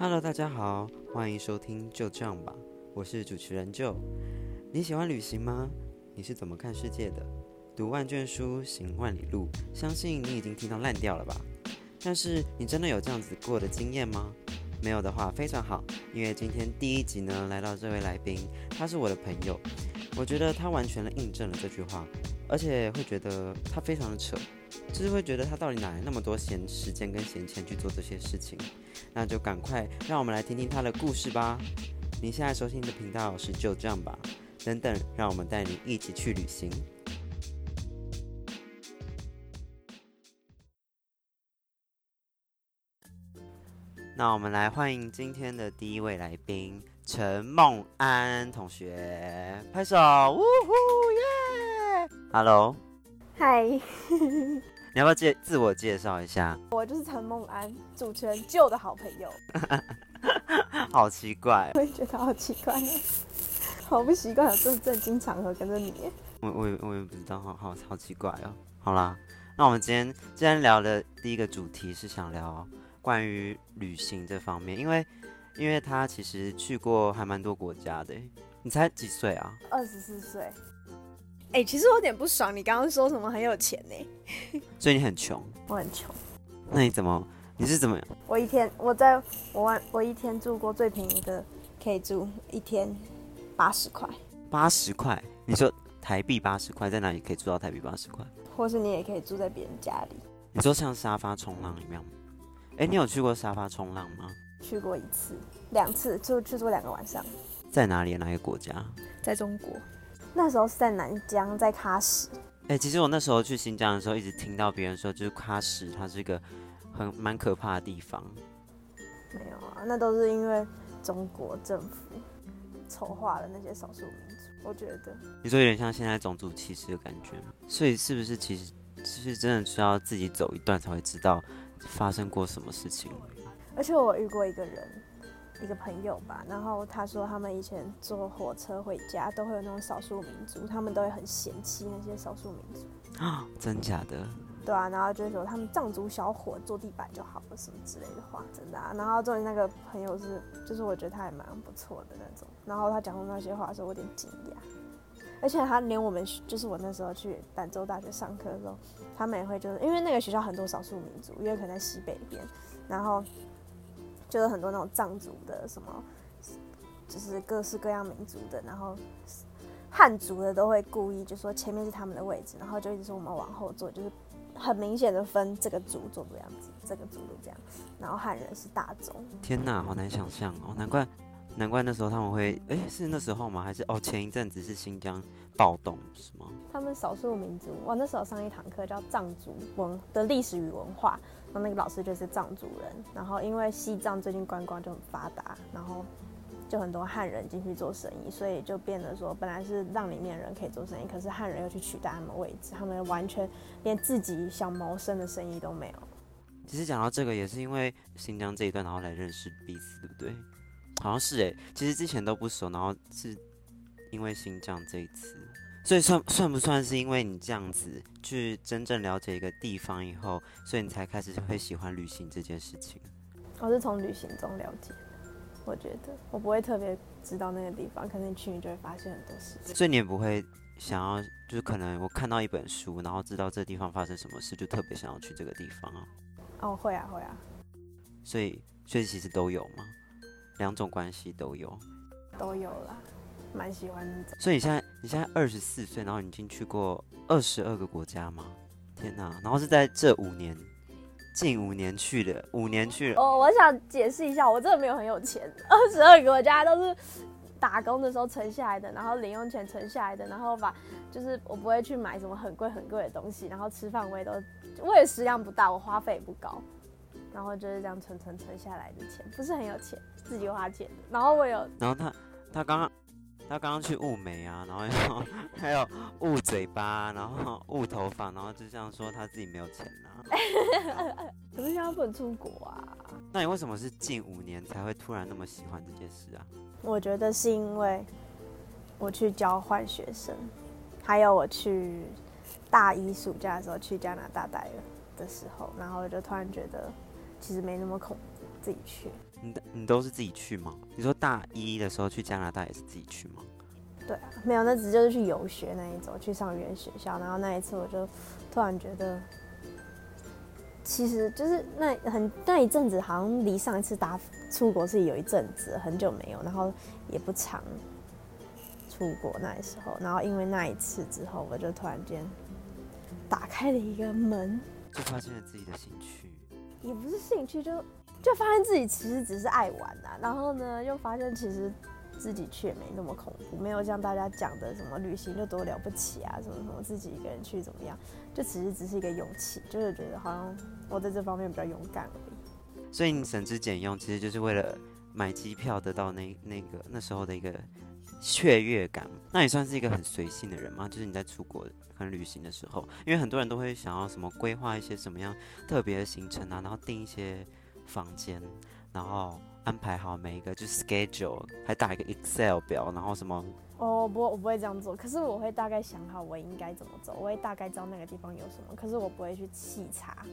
Hello，大家好，欢迎收听就这样吧，我是主持人就。你喜欢旅行吗？你是怎么看世界的？读万卷书，行万里路，相信你已经听到烂掉了吧？但是你真的有这样子过的经验吗？没有的话非常好，因为今天第一集呢，来到这位来宾，他是我的朋友，我觉得他完全的印证了这句话，而且会觉得他非常的扯。就是会觉得他到底哪来那么多闲时间跟闲钱去做这些事情？那就赶快让我们来听听他的故事吧。你现在收听的频道是就这样吧，等等，让我们带你一起去旅行。那我们来欢迎今天的第一位来宾陈梦安同学，拍手，呜呼耶！Hello，嗨。你要不要介自我介绍一下？我就是陈梦安，主持人 Joe 的好朋友。好奇怪，我也觉得好奇怪，好不习惯有这么正经场合跟着你。我我也我也不知道，好好好奇怪哦。好啦，那我们今天今天聊的第一个主题是想聊关于旅行这方面，因为因为他其实去过还蛮多国家的。你才几岁啊？二十四岁。哎、欸，其实我有点不爽，你刚刚说什么很有钱呢？所以你很穷？我很穷。那你怎么？你是怎么？我一天我在我玩我一天住过最便宜的，可以住一天八十块。八十块？你说台币八十块，在哪里可以住到台币八十块？或是你也可以住在别人家里。你说像沙发冲浪一样吗？哎、欸，你有去过沙发冲浪吗？去过一次，两次，就去过两个晚上。在哪里？哪个国家？在中国。那时候是在南疆，在喀什。哎、欸，其实我那时候去新疆的时候，一直听到别人说，就是喀什，它是一个很蛮可怕的地方。没有啊，那都是因为中国政府丑化了那些少数民族。我觉得你说有点像现在种族歧视的感觉，所以是不是其实其实真的需要自己走一段才会知道发生过什么事情？而且我遇过一个人。一个朋友吧，然后他说他们以前坐火车回家都会有那种少数民族，他们都会很嫌弃那些少数民族啊，真假的？对啊，然后就是说他们藏族小伙坐地板就好了什么之类的话，真的啊。然后作为那个朋友是，就是我觉得他还蛮不错的那种。然后他讲的那些话的时候，我有点惊讶，而且他连我们就是我那时候去兰州大学上课的时候，他们也会就是因为那个学校很多少数民族，因为可能在西北边，然后。就是很多那种藏族的什么，就是各式各样民族的，然后汉族的都会故意就说前面是他们的位置，然后就一直说我们往后坐，就是很明显的分这个族做这样子，这个族就这样，然后汉人是大众。天哪，好难想象哦，难怪难怪那时候他们会，哎，是那时候吗？还是哦前一阵子是新疆暴动是吗？他们少数民族，我那时候上一堂课叫藏族文的历史与文化。然后那个老师就是藏族人，然后因为西藏最近观光就很发达，然后就很多汉人进去做生意，所以就变得说，本来是让里面人可以做生意，可是汉人又去取代他们位置，他们完全连自己想谋生的生意都没有。其实讲到这个，也是因为新疆这一段，然后来认识彼此，对不对？好像是哎，其实之前都不熟，然后是因为新疆这一次。所以算算不算是因为你这样子去真正了解一个地方以后，所以你才开始会喜欢旅行这件事情？我是从旅行中了解的，我觉得我不会特别知道那个地方，可能你去你就会发现很多事情。所以你也不会想要，就是可能我看到一本书，然后知道这个地方发生什么事，就特别想要去这个地方啊？哦，会啊，会啊。所以，所以其实都有吗？两种关系都有，都有啦。蛮喜欢的，所以你现在你现在二十四岁，然后你已经去过二十二个国家吗？天哪！然后是在这五年，近五年去的，五年去了。哦，我想解释一下，我真的没有很有钱，二十二个国家都是打工的时候存下来的，然后零用钱存下来的，然后把就是我不会去买什么很贵很贵的东西，然后吃饭我也都我也食量不大，我花费也不高，然后就是这样存存存下来的钱，不是很有钱，自己花钱。然后我有，然后他他刚刚。他刚刚去雾眉啊，然后又还有雾嘴巴，然后雾头发，然后就这样说他自己没有钱啊。可是现在不能出国啊。那你为什么是近五年才会突然那么喜欢这件事啊？我觉得是因为我去交换学生，还有我去大一暑假的时候去加拿大待了的时候，然后我就突然觉得其实没那么恐怖，自己去。你你都是自己去吗？你说大一的时候去加拿大也是自己去吗？对啊，没有，那只就是去游学那一种，去上语言学校。然后那一次我就突然觉得，其实就是那很那一阵子，好像离上一次打出国是有一阵子，很久没有，然后也不常出国那时候。然后因为那一次之后，我就突然间打开了一个门，就发现了自己的兴趣，也不是兴趣，就就发现自己其实只是爱玩呐、啊。然后呢，又发现其实。自己却没那么恐怖，没有像大家讲的什么旅行就多了不起啊，什么什么自己一个人去怎么样，就其实只是一个勇气，就是觉得好像我在这方面比较勇敢而已。所以你省吃俭用，其实就是为了买机票得到那那个那时候的一个雀跃感。那你算是一个很随性的人吗？就是你在出国很旅行的时候，因为很多人都会想要什么规划一些什么样特别的行程啊，然后订一些房间，然后。安排好每一个就 schedule，还打一个 Excel 表，然后什么？哦，不，我不会这样做。可是我会大概想好我应该怎么走，我会大概知道那个地方有什么。可是我不会去细查。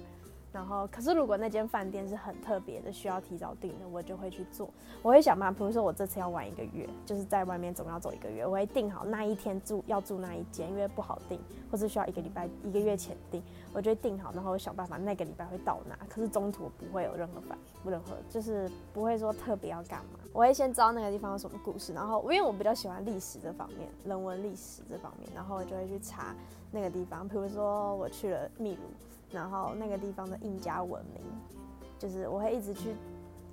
然后，可是如果那间饭店是很特别的，需要提早订的，我就会去做。我会想办法，比如说我这次要玩一个月，就是在外面总要走一个月，我会订好那一天住要住那一间，因为不好订，或是需要一个礼拜一个月前订，我就会订好，然后我想办法那个礼拜会到哪。可是中途不会有任何反，不任何就是不会说特别要干嘛。我会先知道那个地方有什么故事，然后因为我比较喜欢历史这方面，人文历史这方面，然后我就会去查那个地方，比如说我去了秘鲁。然后那个地方的印加文明，就是我会一直去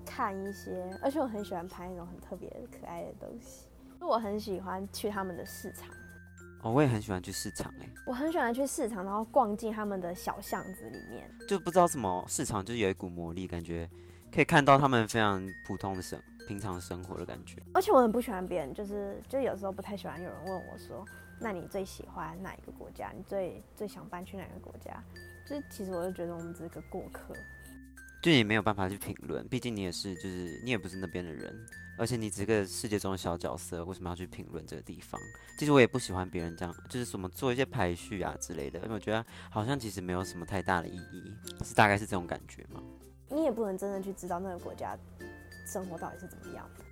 看一些，而且我很喜欢拍那种很特别可爱的东西。我很喜欢去他们的市场。哦，我也很喜欢去市场哎。我很喜欢去市场，然后逛进他们的小巷子里面。就不知道什么市场，就是有一股魔力，感觉可以看到他们非常普通的生、平常的生活的感觉。而且我很不喜欢别人，就是就有时候不太喜欢有人问我说：“那你最喜欢哪一个国家？你最最想搬去哪个国家？”就是其实我就觉得我们只是个过客，就也没有办法去评论，毕竟你也是，就是你也不是那边的人，而且你只是个世界中的小角色，为什么要去评论这个地方？其实我也不喜欢别人这样，就是什么做一些排序啊之类的，因为我觉得好像其实没有什么太大的意义，是大概是这种感觉吗？你也不能真的去知道那个国家生活到底是怎么样的，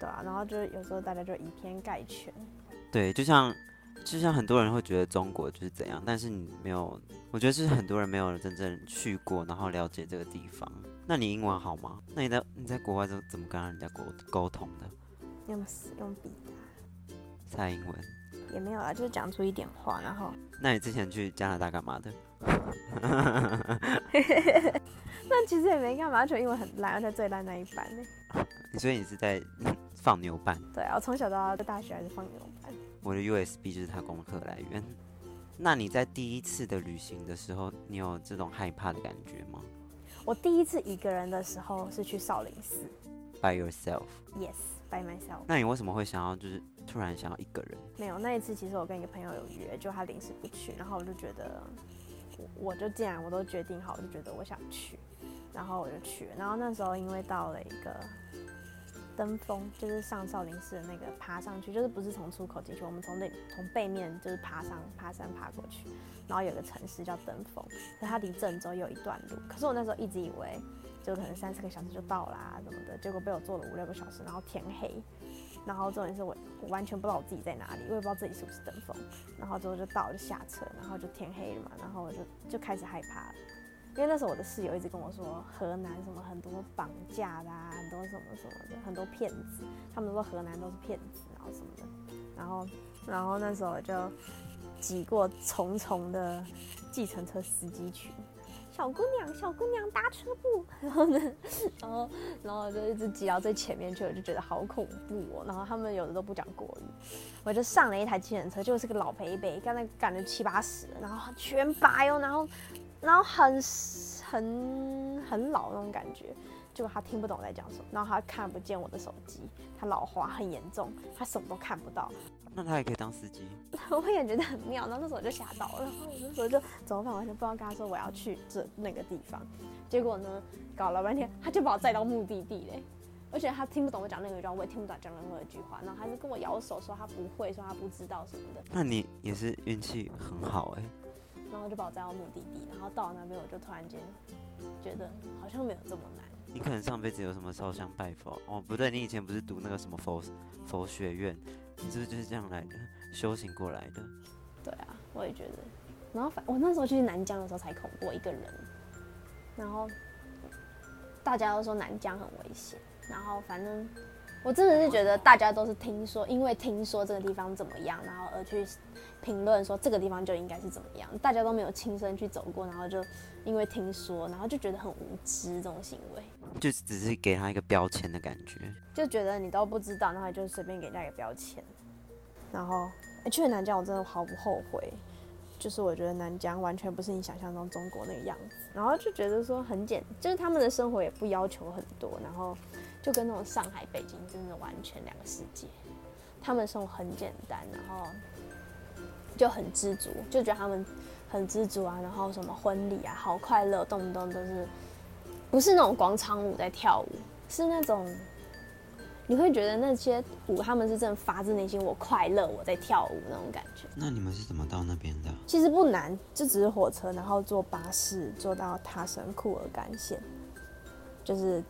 对啊，然后就有时候大家就以偏概全，对，就像。就像很多人会觉得中国就是怎样，但是你没有，我觉得是很多人没有真正去过，然后了解这个地方。那你英文好吗？那你在你在国外怎怎么跟人家沟沟通的？用用笔的。蔡英文？也没有啊，就是讲出一点话，然后。那你之前去加拿大干嘛的？那其实也没干嘛，就英文很烂，而且最烂那一班呢。所以你是在放牛班？对啊，我从小到大在大学还是放牛班。我的 USB 就是他功课来源。那你在第一次的旅行的时候，你有这种害怕的感觉吗？我第一次一个人的时候是去少林寺。By yourself? Yes, by myself. 那你为什么会想要就是突然想要一个人？没有，那一次其实我跟一个朋友有约，就他临时不去，然后我就觉得，我就既然我都决定好，我就觉得我想去，然后我就去。然后那时候因为到了一个。登峰就是上少林寺的那个爬上去，就是不是从出口进去，我们从那从背面就是爬上爬山爬过去，然后有个城市叫登峰，可它离郑州有一段路。可是我那时候一直以为就可能三四个小时就到啦什么的，结果被我坐了五六个小时，然后天黑，然后重点是我完全不知道我自己在哪里，我也不知道自己是不是登峰，然后之后就到了就下车，然后就天黑了嘛，然后我就就开始害怕。因为那时候我的室友一直跟我说，河南什么很多绑架的啊，很多什么什么的，很多骗子，他们都说河南都是骗子，然后什么的，然后然后那时候就挤过重重的计程车司机群，小姑娘小姑娘搭车不？然后呢，然后然后就一直挤到最前面去，我就觉得好恐怖哦。然后他们有的都不讲国语，我就上了一台计程车，就是个老伯伯，刚才赶了七八十，然后全白哦，然后。然后很很很老那种感觉，结果他听不懂我在讲什么，然后他看不见我的手机，他老花很严重，他什么都看不到。那他也可以当司机？我也觉得很妙，然后那时候我就吓到了，然后我那时候就怎么办？完全不知道跟他说我要去这那个地方。结果呢，搞了半天，他就把我载到目的地嘞，而且他听不懂我讲那个语，我也听不懂讲任何一句话，然后他就跟我摇手说他不会，说他不知道什么的。那你也是运气很好哎。然后就把我载到目的地，然后到了那边，我就突然间觉得好像没有这么难。你可能上辈子有什么烧香拜佛哦，不对，你以前不是读那个什么佛佛学院，你是不是就是这样来的，修行过来的？对啊，我也觉得。然后反我那时候去南疆的时候才恐怖，一个人，然后大家都说南疆很危险，然后反正。我真的是觉得大家都是听说，因为听说这个地方怎么样，然后而去评论说这个地方就应该是怎么样。大家都没有亲身去走过，然后就因为听说，然后就觉得很无知这种行为，就只是给他一个标签的感觉，就觉得你都不知道，然后就随便给人家一个标签。然后，哎，去南疆我真的毫不后悔，就是我觉得南疆完全不是你想象中中国那个样子，然后就觉得说很简，就是他们的生活也不要求很多，然后。就跟那种上海、北京真的完全两个世界。他们生活很简单，然后就很知足，就觉得他们很知足啊。然后什么婚礼啊，好快乐，动不动都是不是那种广场舞在跳舞，是那种你会觉得那些舞他们是真的发自内心，我快乐，我在跳舞那种感觉。那你们是怎么到那边的？其实不难，就只是火车，然后坐巴士坐到塔什库尔干线，就是。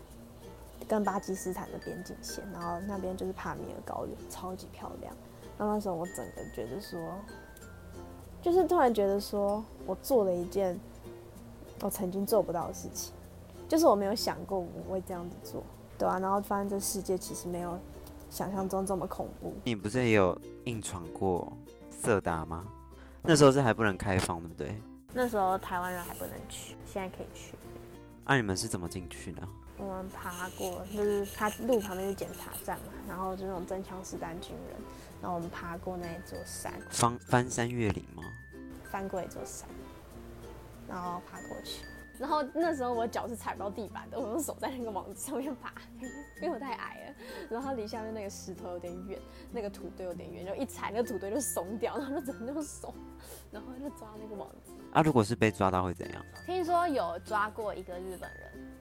跟巴基斯坦的边境线，然后那边就是帕米尔高原，超级漂亮。那那时候我整个觉得说，就是突然觉得说我做了一件我曾经做不到的事情，就是我没有想过我会这样子做，对啊，然后发现这世界其实没有想象中这么恐怖。你不是也有硬闯过色达吗？那时候是还不能开放，对不对？那时候台湾人还不能去，现在可以去。那、啊、你们是怎么进去呢？我们爬过，就是他路旁边是检查站嘛，然后就那种真枪实弹军人，然后我们爬过那一座山，翻翻山越岭吗？翻过一座山，然后爬过去，然后那时候我脚是踩不到地板的，我用手在那个网子上面爬，因为我太矮了，然后离下面那个石头有点远，那个土堆有点远，就一踩那个土堆就松掉，然后就只能用手，然后就抓那个网子。啊，如果是被抓到会怎样？听说有抓过一个日本人。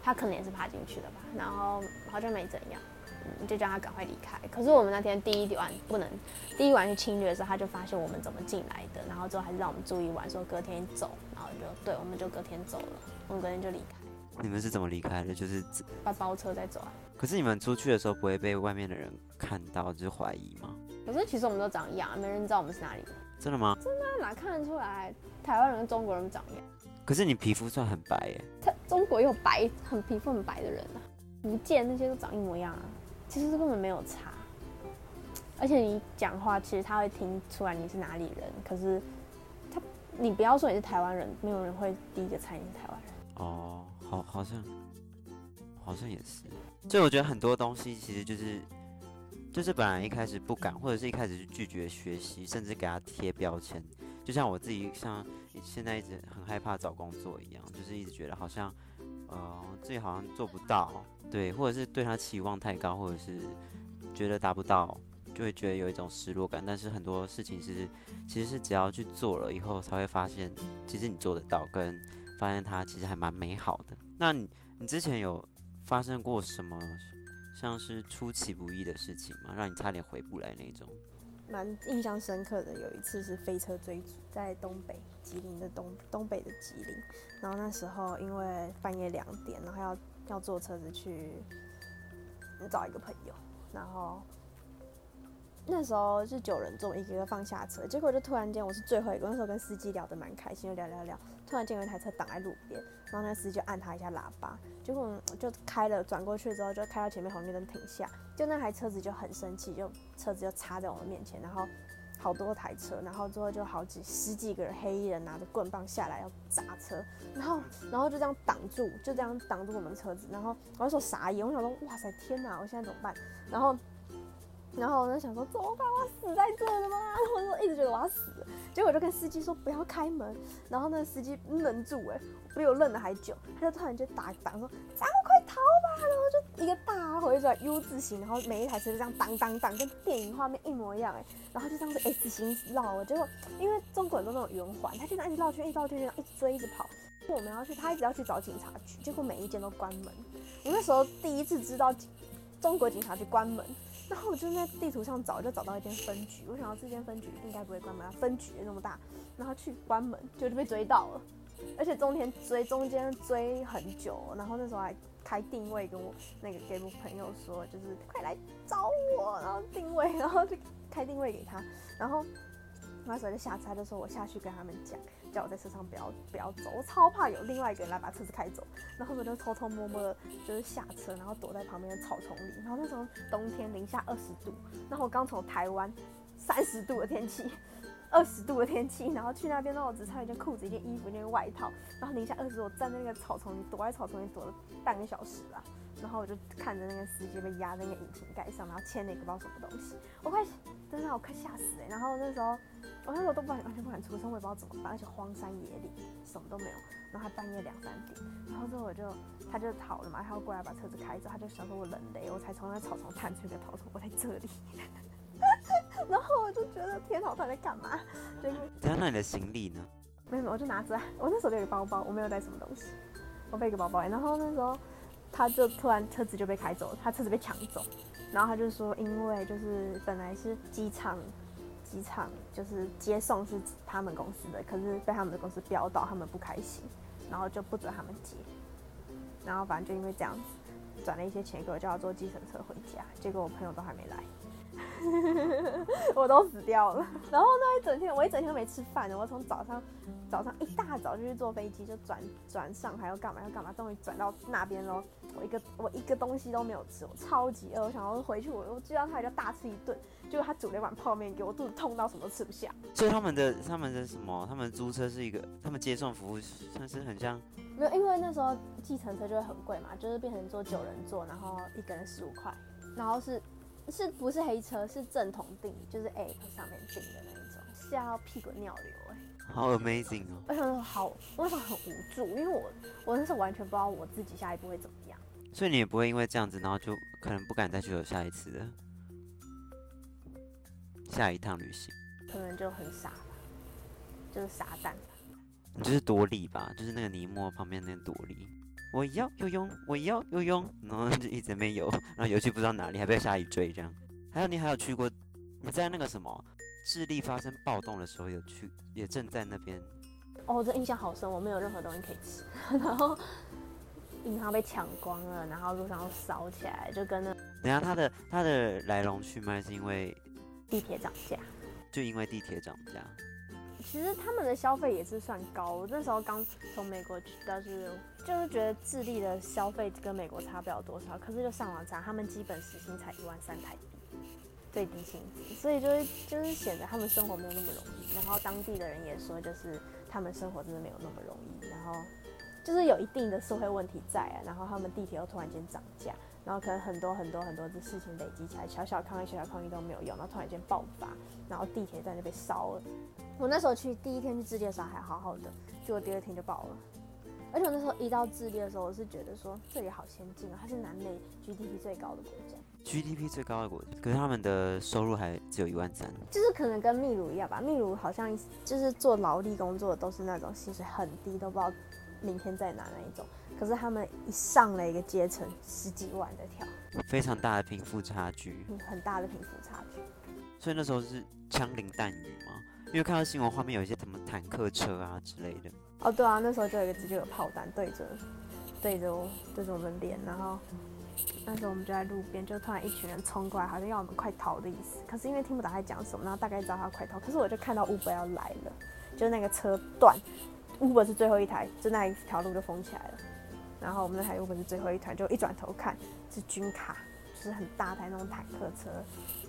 他可能也是爬进去的吧，然后好像没怎样，嗯，就叫他赶快离开。可是我们那天第一晚不能，第一晚去侵略的时候，他就发现我们怎么进来的，然后之后还是让我们住一晚，说隔天走，然后就对，我们就隔天走了，我们隔天就离开。你们是怎么离开的？就是包包车再走啊。可是你们出去的时候不会被外面的人看到，就是怀疑吗？可是其实我们都长一样，没人知道我们是哪里的。真的吗？真的，哪看得出来？台湾人跟中国人长一样。可是你皮肤算很白耶，他中国有白很皮肤很白的人啊，福建那些都长一模一样啊，其实根本没有差，而且你讲话其实他会听出来你是哪里人，可是他你不要说你是台湾人，没有人会第一个猜你是台湾人。哦，好，好像好像也是，所以我觉得很多东西其实就是就是本来一开始不敢，或者是一开始就拒绝学习，甚至给他贴标签。就像我自己，像现在一直很害怕找工作一样，就是一直觉得好像，呃，自己好像做不到，对，或者是对他期望太高，或者是觉得达不到，就会觉得有一种失落感。但是很多事情是，其实是只要去做了以后，才会发现，其实你做得到，跟发现它其实还蛮美好的。那你，你之前有发生过什么像是出其不意的事情吗？让你差点回不来那种？蛮印象深刻的，有一次是飞车追逐，在东北吉林的东东北的吉林，然后那时候因为半夜两点，然后要要坐车子去找一个朋友，然后那时候是九人座，一个个放下车，结果就突然间我是最后一个，那时候跟司机聊得蛮开心，就聊聊聊，突然间有一台车挡在路边，然后那司机就按他一下喇叭，结果就开了，转过去之后就开到前面红绿灯停下。就那台车子就很生气，就车子就插在我们面前，然后好多台车，然后之后就好几十几个人黑衣人拿着棍棒下来要砸车，然后然后就这样挡住，就这样挡住我们车子，然后我就说傻眼，我想说哇塞天哪，我现在怎么办？然后然后我就想说怎么办？我要死在这了吗？然 后我就一直觉得我要死，结果我就跟司机说不要开门，然后那个司机愣住哎、比我愣的还久，他就突然就打挡说咱们快逃吧，然后就一个大回转 U 字形，然后每一台车就这样当当当，跟电影画面一模一样哎、然后就这样子 S 型绕，结果因为中国人都那种圆环，他就这样一直绕圈一绕圈，一直追一直跑，我们要去，他一直要去找警察局，结果每一间都关门，我那时候第一次知道中国警察局关门。然后我就在地图上找，就找到一间分局。我想到这间分局应该不会关门，分局那么大，然后去关门，就就被追到了。而且中间追中间追很久，然后那时候还开定位跟我那个 game 朋友说，就是快来找我，然后定位，然后就开定位给他，然后那时候就下车，他就说我下去跟他们讲。叫我在车上不要不要走，我超怕有另外一个人来把车子开走。然后我就偷偷摸摸的，就是下车，然后躲在旁边的草丛里。然后那时候冬天零下二十度，然后我刚从台湾三十度的天气，二十度的天气，然后去那边，那我只穿一件裤子、一件衣服、一件外套，然后零下二十度，我站在那个草丛里，躲在草丛里躲了半个小时吧。然后我就看着那个司机被压在那个引擎盖上，然后牵那个不知道什么东西，我快真的我快吓死哎、然后那时候我那时候都不敢完全不敢出声，我也不知道怎么办，而且荒山野岭什么都没有，然后还半夜两三点，然后之后我就他就逃了嘛，他要过来把车子开走，他就想说我人雷，我才从那草丛探出一个头说，我在这里，然后我就觉得天哪，我在干嘛？就是那你的行李呢？没有，我就拿着，我那时候有个包包，我没有带什么东西，我背一个包包，然后那时候。他就突然车子就被开走了，他车子被抢走，然后他就说，因为就是本来是机场，机场就是接送是他们公司的，可是被他们的公司标到，他们不开心，然后就不准他们接，然后反正就因为这样子，转了一些钱给我，叫我坐计程车回家，结果我朋友都还没来。我都死掉了，然后那一整天，我一整天都没吃饭，我从早上早上一大早就去坐飞机，就转转上海要干嘛要干嘛，终于转到那边喽。我一个我一个东西都没有吃，我超级饿，我想要回去，我我知道他还要大吃一顿，结果他煮了一碗泡面给我，肚子痛到什么都吃不下。所以他们的他们的什么，他们租车是一个，他们接送服务算是很像。没有，因为那时候计程车就会很贵嘛，就是变成坐九人座，然后一个人十五块，然后是。是不是黑车？是正统订，就是 App 上面订的那一种，吓到屁滚尿流哎、欸！好 amazing 哦！我想说好，我那时候很无助，因为我我那时候完全不知道我自己下一步会怎么样。所以你也不会因为这样子，然后就可能不敢再去有下一次的下一趟旅行。可能就很傻吧，就是傻蛋吧。你就是多利吧，就是那个尼莫旁边那个多利。我要游泳，我要游泳，然后就一直没游，然后游去不知道哪里，还被鲨鱼追这样。还有你还有去过？你在那个什么智利发生暴动的时候有去，也正在那边。哦，这印象好深，我没有任何东西可以吃，然后银行被抢光了，然后路上又烧起来，就跟那。等下他的他的来龙去脉是因为地铁涨价，就因为地铁涨价。其实他们的消费也是算高，我那时候刚从美国去，但是就是觉得智利的消费跟美国差不了多少，可是就上网查，他们基本时薪才一万三台币，最低薪资，所以就是就是显得他们生活没有那么容易。然后当地的人也说，就是他们生活真的没有那么容易，然后就是有一定的社会问题在啊，然后他们地铁又突然间涨价。然后可能很多很多很多的事情累积起来，小小抗议、小小抗议都没有用，然后突然间爆发，然后地铁站就被烧了。我那时候去第一天去智利的时候还好好的，结果第二天就爆了。而且我那时候一到智利的时候，我是觉得说这里好先进啊，它是南美 GDP 最高的国家。GDP 最高的国家，可是他们的收入还只有一万三。就是可能跟秘鲁一样吧，秘鲁好像就是做劳力工作的都是那种薪水很低，都不知道明天在哪那一种。可是他们一上了一个阶层，十几万的跳，非常大的贫富差距，很大的贫富差距。所以那时候是枪林弹雨嘛，因为看到新闻画面有一些什么坦克车啊之类的。哦，对啊，那时候就有一个直接有炮弹对着对着我对着我们脸，然后那时候我们就在路边，就突然一群人冲过来，好像要我们快逃的意思。可是因为听不懂他在讲什么，然后大概知道他快逃，可是我就看到 Uber 要来了，就那个车断，Uber 是最后一台，就那一条路就封起来了。然后我们那台 Uber 是最后一团，就一转头看是军卡，就是很大台那种坦克车，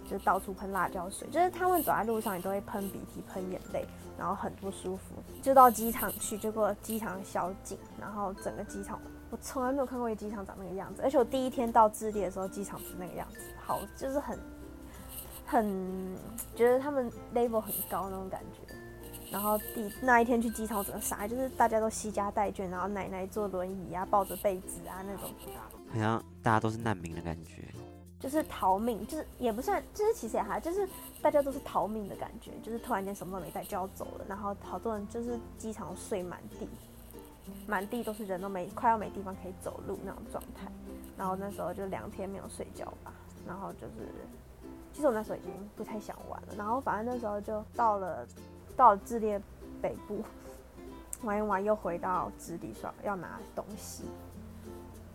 就到处喷辣椒水，就是他们走在路上也都会喷鼻涕、喷眼泪，然后很不舒服。就到机场去，结果机场宵禁，然后整个机场我从来没有看过一个机场长那个样子，而且我第一天到智利的时候，机场不是那个样子，好就是很很觉得他们 level 很高那种感觉。然后第那一天去机场整个傻，就是大家都惜家带眷，然后奶奶坐轮椅啊，抱着被子啊那种，好像大家都是难民的感觉，就是逃命，就是也不算，就是其实也还就是大家都是逃命的感觉，就是突然间什么都没带就要走了，然后好多人就是机场睡满地，满地都是人都没快要没地方可以走路那种状态，然后那时候就两天没有睡觉吧，然后就是其实我那时候已经不太想玩了，然后反正那时候就到了。到了智利北部玩一玩，又回到智利耍要拿东西，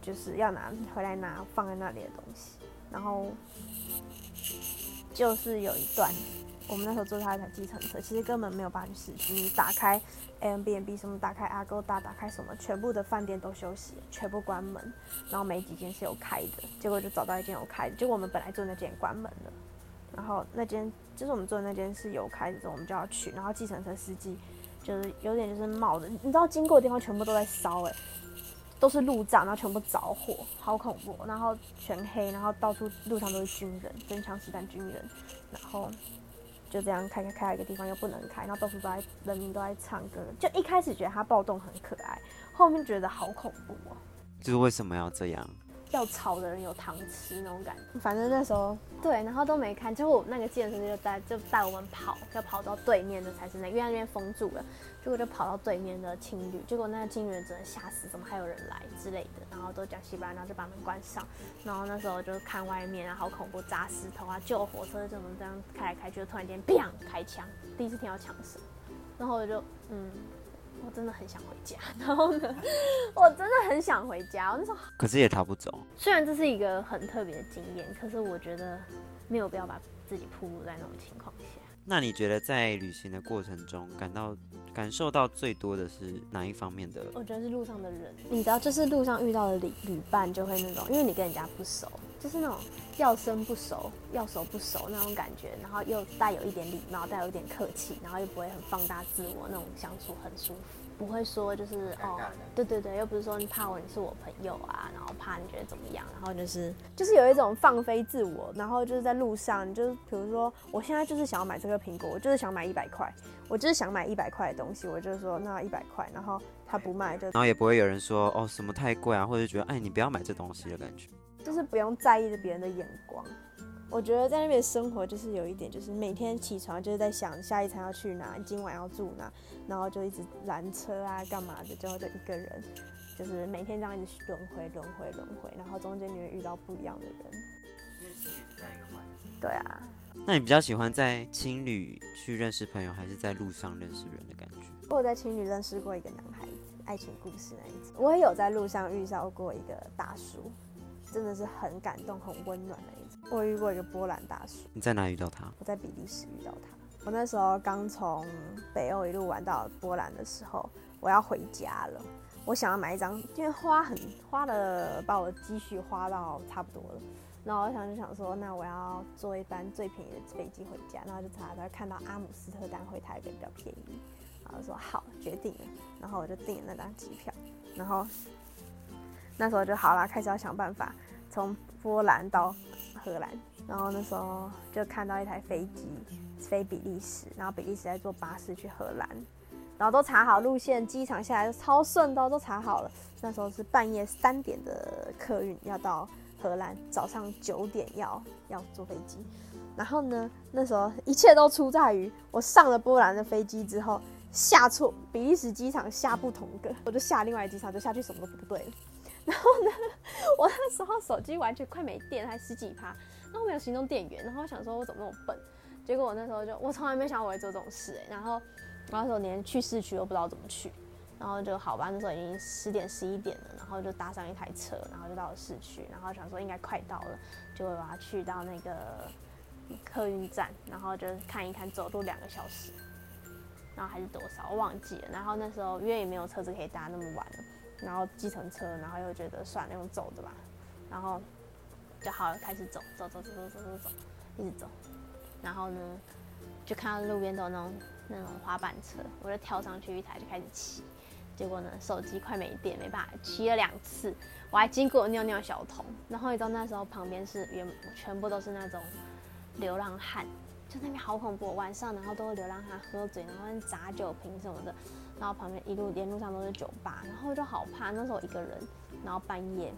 就是要拿回来拿放在那里的东西，然后就是有一段，我们那时候坐他一台计程车，其实根本没有办法去市区，你打开 Airbnb 什么，打开 Agoda，打开什么，全部的饭店都休息，全部关门，然后没几间是有开的，结果就找到一间有开的，结果我们本来坐那间关门了，然后那间就是我们坐的那间是有开的，我们就要去，然后计程车司机就是有点就是冒的，你知道经过的地方全部都在烧，哎。都是路障，然后全部着火，好恐怖。然后全黑，然后到处路上都是军人，真枪实弹军人。然后就这样开开开到一个地方又不能开，然后到处都在人民都在唱歌。就一开始觉得他暴动很可爱，后面觉得好恐怖哦。就是为什么要这样？要吵的人有糖吃那种感觉，反正那时候对，然后都没看，结果我那个健身就带就带我们跑，要跑到对面的才是那，因为那边封住了，结果就跑到对面的青旅，结果那个青旅只能吓死，怎么还有人来之类的，然后都讲西班牙，然后就把门关上，然后那时候就看外面啊，好恐怖，砸石头啊，救火车怎么这样开来开去，就突然间砰开枪，第一次听到枪声，然后我就嗯。我真的很想回家，然后呢，我真的很想回家。我那时候可是也逃不走。虽然这是一个很特别的经验，可是我觉得没有必要把自己暴露在那种情况下。那你觉得在旅行的过程中，感到感受到最多的是哪一方面的？我觉得是路上的人，你知道，就是路上遇到的旅旅伴就会那种，因为你跟人家不熟，就是那种要生不熟，要熟不熟那种感觉，然后又带有一点礼貌，带有一点客气，然后又不会很放大自我，那种相处很舒服。不会说就是哦，对对对，又不是说你怕我，你是我朋友啊，然后怕你觉得怎么样，然后就是就是有一种放飞自我，然后就是在路上，就是比如说我现在就是想要买这个苹果，我就是想买一百块，我就是想买一百块的东西，我就说那一百块，然后他不卖就，然后也不会有人说哦什么太贵啊，或者觉得哎你不要买这东西的感觉，就是不用在意着别人的眼光。我觉得在那边生活就是有一点，就是每天起床就是在想下一餐要去哪，今晚要住哪，然后就一直拦车啊，干嘛的，最后就一个人，就是每天这样一直轮回轮回轮回，然后中间你会遇到不一样的人。对啊。那你比较喜欢在青旅去认识朋友，还是在路上认识人的感觉？我有在青旅认识过一个男孩子，爱情故事那一种。我也有在路上遇到过一个大叔。真的是很感动、很温暖的一种。我遇过一个波兰大叔。你在哪遇到他？我在比利时遇到他。我那时候刚从北欧一路玩到波兰的时候，我要回家了。我想要买一张，因为花很花了，把我的积蓄花到差不多了。然后我想就想说，那我要坐一班最便宜的飞机回家。然后就查查看到阿姆斯特丹回台北比较便宜。然后说好，决定了。然后我就订了那张机票。然后。那时候就好了，开始要想办法从波兰到荷兰，然后那时候就看到一台飞机飞比利时，然后比利时在坐巴士去荷兰，然后都查好路线，机场下来就超顺的，都查好了。那时候是半夜三点的客运要到荷兰，早上九点要要坐飞机。然后呢，那时候一切都出在于我上了波兰的飞机之后下错比利时机场下不同个，我就下另外一机场就下去什么都不对了。然后呢，我那时候手机完全快没电，还十几趴，然后没有行动电源，然后我想说我怎么那么笨？结果我那时候就，我从来没想过我会做这种事哎。然后，然后那时候连去市区都不知道怎么去，然后就好吧，那时候已经十点十一点了，然后就搭上一台车，然后就到了市区，然后想说应该快到了，就会把它去到那个客运站，然后就看一看，走路两个小时，然后还是多少我忘记了。然后那时候因为也没有车子可以搭，那么晚了。然后计程车，然后又觉得算了，用走的吧，然后就好了，开始走，走走走走走走走，一直走，然后呢，就看到路边都有那种那种滑板车，我就跳上去一台就开始骑，结果呢，手机快没电，没办法，骑了两次，我还经过尿尿小童，然后你知道那时候旁边是原全部都是那种流浪汉，就那边好恐怖，晚上然后都是流浪汉喝醉，然后砸酒瓶什么的。然后旁边一路沿路上都是酒吧，然后就好怕。那时候一个人，然后半夜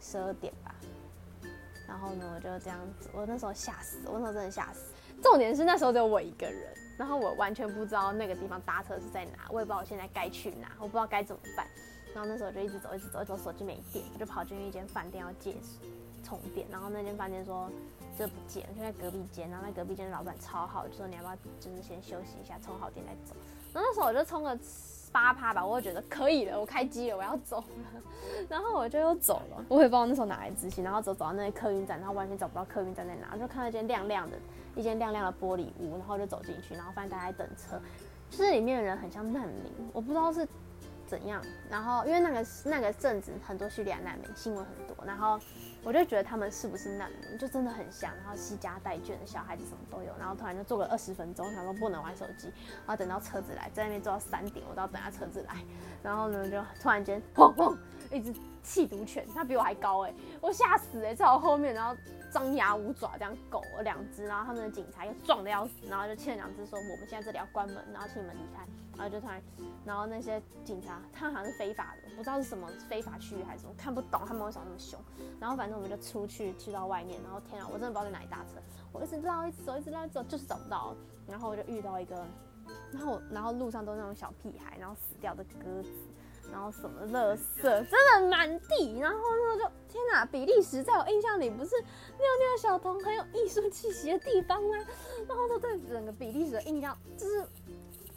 十二点吧，然后呢我就这样子，我那时候吓死，我那时候真的吓死。重点是那时候只有我一个人，然后我完全不知道那个地方搭车是在哪，我也不知道我现在该去哪，我不知道该怎么办。然后那时候我就一直走，一直走，一直走，手机没电，我就跑进一间饭店要借充电。然后那间饭店说这不借，就在隔壁间。然后那隔壁间的老板超好，就说你要不要就是先休息一下，充好电再走。然后那时候我就充个八趴吧，我就觉得可以了，我开机了，我要走了，然后我就又走了。我也不知道那时候哪来自信，然后走走到那个客运站，然后完全找不到客运站在哪，就看到一间亮亮的，一间亮亮的玻璃屋，然后就走进去，然后发现大家在等车，就是里面的人很像难民，我不知道是怎样。然后因为那个那个镇子很多叙利亚难民，新闻很多，然后。我就觉得他们是不是难民，就真的很像，然后携家带眷的小孩子什么都有，然后突然就坐个二十分钟，想说不能玩手机，然后等到车子来，在那边坐到三点，我都要等下车子来，然后呢就突然间 砰砰，一直缉毒犬，它比我还高哎、我吓死哎、欸，在我后面，然后张牙舞爪这样狗两只，然后他们的警察又壮得要死，然后就牵两只说我们现在这里要关门，然后请你们离开。然后就突然，然后那些警察，他好像是非法的，不知道是什么非法区域还是什么，看不懂他们为什么那么凶。然后反正我们就出去，去到外面，然后天啊，我真的不知道在哪里搭车，我一直绕，一直走，一直绕，走，就是找不到。然后我就遇到一个，然后然后路上都是那种小屁孩，然后死掉的鸽子，然后什么垃圾，真的满地。然后那时候就天哪，比利时在我印象里不是尿尿小童很有艺术气息的地方吗？然后就对整个比利时的印象就是。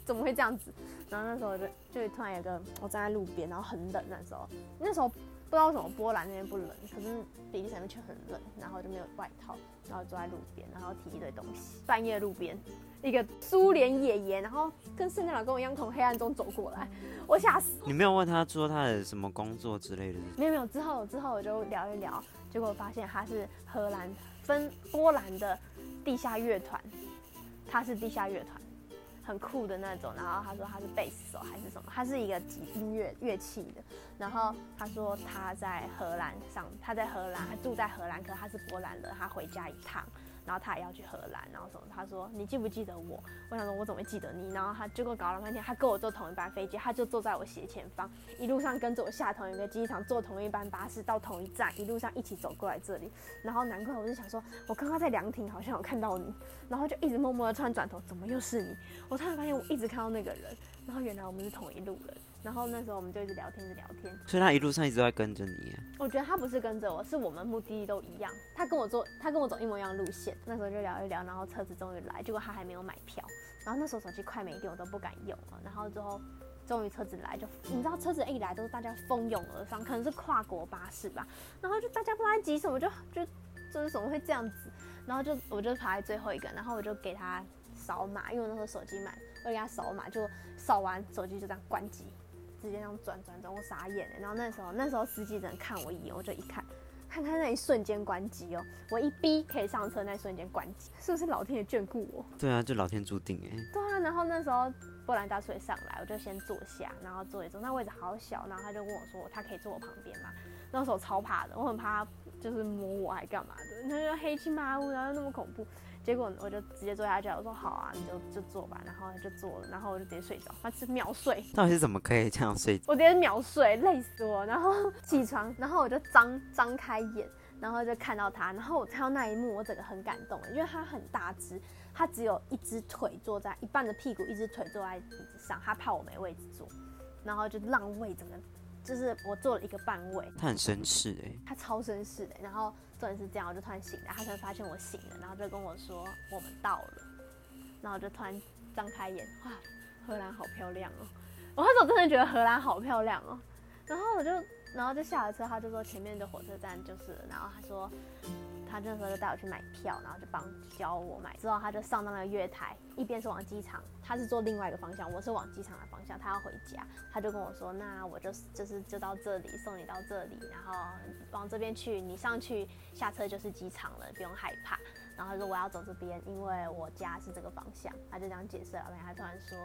怎么会这样子？然后那时候就就突然有个我站在路边，然后很冷。那时候那时候不知道为什么波兰那边不冷，可是比利时那边却很冷。然后就没有外套，然后坐在路边，然后提一堆东西。半夜路边一个苏联爷爷，然后跟圣诞老公一样从黑暗中走过来，我吓死。你没有问他说他的什么工作之类的？没有没有。之后之后我就聊一聊，结果发现他是荷兰分波兰的地下乐团，他是地下乐团。很酷的那种，然后他说他是贝斯手还是什么，他是一个音乐乐器的，然后他说他在荷兰上，他在荷兰，他住在荷兰，可他是波兰人，他回家一趟。然后他也要去荷兰，然后什么？他说你记不记得我？我想说我怎么会记得你？然后他结果搞了半天，他跟我坐同一班飞机，他就坐在我斜前方，一路上跟着我下同一个机场，坐同一班巴士到同一站，一路上一起走过来这里。然后难怪我就想说，我刚刚在凉亭好像有看到你，然后就一直默默的突然转头，怎么又是你？我突然发现我一直看到那个人，然后原来我们是同一路人。然后那时候我们就一直聊天，一直聊天。所以他一路上一直都在跟着你啊？我觉得他不是跟着我，是我们目的地都一样。他跟我坐，他跟我走一模一样的路线。那时候就聊一聊，然后车子终于来，结果他还没有买票。然后那时候手机快没电，我都不敢用了。然后之后终于车子来，就你知道车子一来都是大家蜂拥而上，可能是跨国巴士吧。然后就大家不知道在急什么，就就就是怎么会这样子？然后就我就排在最后一个，然后我就给他扫码，因为那时候手机满，我给他扫码，就扫完手机就这样关机。直接这样转转转，我傻眼了。然后那时候，那时候司机只能看我一眼，我就一看，看他那一瞬间关机哦，我一逼可以上车，那一瞬间关机，是不是老天爷眷顾我？对啊，就老天注定哎。对啊，然后那时候波兰大叔上来，我就先坐下，然后坐一坐，那位置好小，然后他就问我说，他可以坐我旁边吗？那时候超怕的，我很怕他就是摸我还干嘛的，他就黑漆麻乌，然后那么恐怖。结果我就直接坐下去，我说好啊，你就就坐吧，然后就坐了，然后我就直接睡着，他是秒睡。到底是怎么可以这样睡？我直接秒睡，累死我，然后起床，然后我就张张开眼，然后就看到他，然后我看到那一幕，我整个很感动，因为他很大只，他只有一只腿坐在一半的屁股，一只腿坐在椅子上，他怕我没位置坐，然后就让位整个。就是我坐了一个半位，他很绅士哎，他超绅士的。然后突然是这样，我就突然醒了，他突然发现我醒了，然后就跟我说我们到了，然后就突然张开眼，哇，荷兰好漂亮哦！我那时候真的觉得荷兰好漂亮哦。然后我就，然后就下了车，他就说前面的火车站就是，然后他说。他那时候就带我去买票，然后就帮教我买。之后他就上到那个月台，一边是往机场，他是坐另外一个方向，我是往机场的方向。他要回家，他就跟我说：“那我就就是就到这里送你到这里，然后往这边去，你上去下车就是机场了，不用害怕。”然后他说：“我要走这边，因为我家是这个方向。”他就这样解释了。然后他突然说，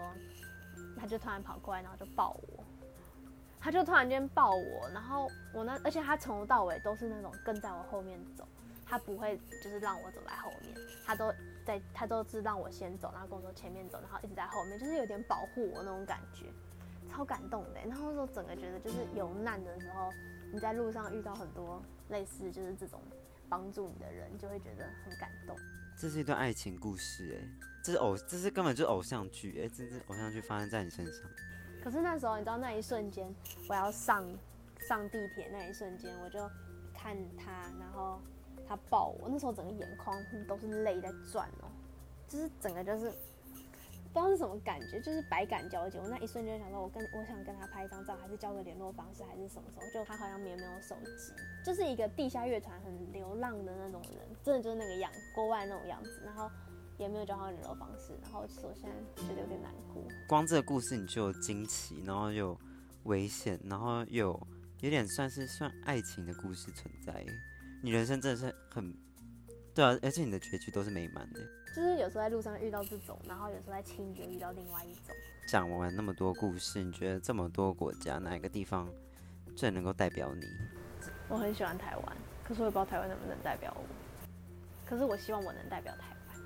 他就突然跑过来，然后就抱我，他就突然间抱我，然后我那而且他从头到尾都是那种跟在我后面走。他不会就是让我走在后面，他都在，他都是让我先走，然后跟我说前面走，然后一直在后面，就是有点保护我那种感觉，超感动的。然后那时候整个觉得就是有难的时候，你在路上遇到很多类似就是这种帮助你的人，就会觉得很感动。这是一段爱情故事哎，这是偶，这是根本就是偶像剧哎，这是偶像剧发生在你身上。可是那时候你知道那一瞬间，我要上上地铁那一瞬间，我就看他，然后。他抱我，那时候整个眼眶都是泪在转哦，就是整个就是不知道是什么感觉，就是百感交集。我那一瞬间想到，我跟我想跟他拍一张照，还是交个联络方式，还是什么时候？就他好像也没有手机，就是一个地下乐团很流浪的那种人，真的就是那个样，国外那种样子。然后也没有交换联络方式，然后我现在觉得有点难过。光这个故事你就有惊奇，然后又危险，然后有，有点算是算爱情的故事存在。你人生真的是很。对啊，而且你的结局都是美满的。就是有时候在路上遇到这种，然后有时候在青旅遇到另外一种。讲完那么多故事，你觉得这么多国家哪一个地方最能够代表你？我很喜欢台湾，可是我也不知道台湾能不能代表我。可是我希望我能代表台湾。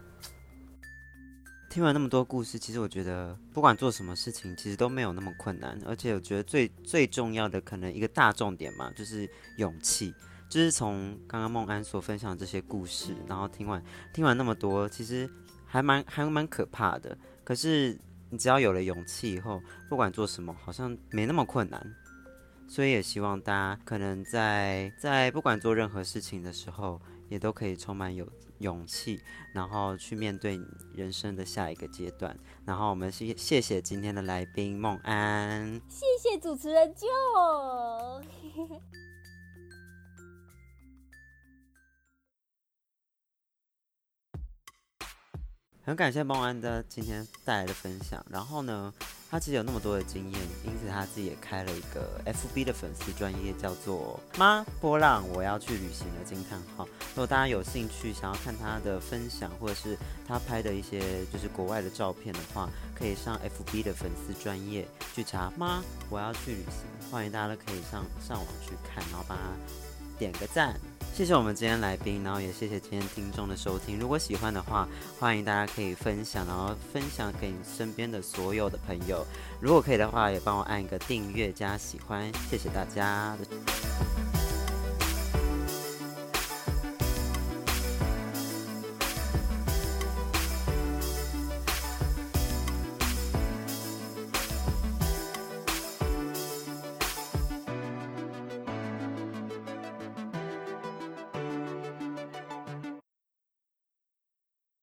听完那么多故事，其实我觉得不管做什么事情，其实都没有那么困难。而且我觉得最最重要的，可能一个大重点嘛，就是勇气。就是从刚刚梦安所分享这些故事，然后听完听完那么多，其实还蛮还蛮可怕的。可是你只要有了勇气以后，不管做什么，好像没那么困难。所以也希望大家可能在在不管做任何事情的时候，也都可以充满有勇气，然后去面对人生的下一个阶段。然后我们谢谢谢今天的来宾梦安，谢谢主持人 Joe。很感谢梦安的今天带来的分享。然后呢，他其实有那么多的经验，因此他自己也开了一个 FB 的粉丝专业，叫做“妈波浪我要去旅行了”惊叹号。如果大家有兴趣想要看他的分享，或者是他拍的一些就是国外的照片的话，可以上 FB 的粉丝专业去查“妈我要去旅行”。欢迎大家都可以上上网去看，然后帮他点个赞。谢谢我们今天来宾，然后也谢谢今天听众的收听。如果喜欢的话，欢迎大家可以分享，然后分享给你身边的所有的朋友。如果可以的话，也帮我按一个订阅加喜欢，谢谢大家。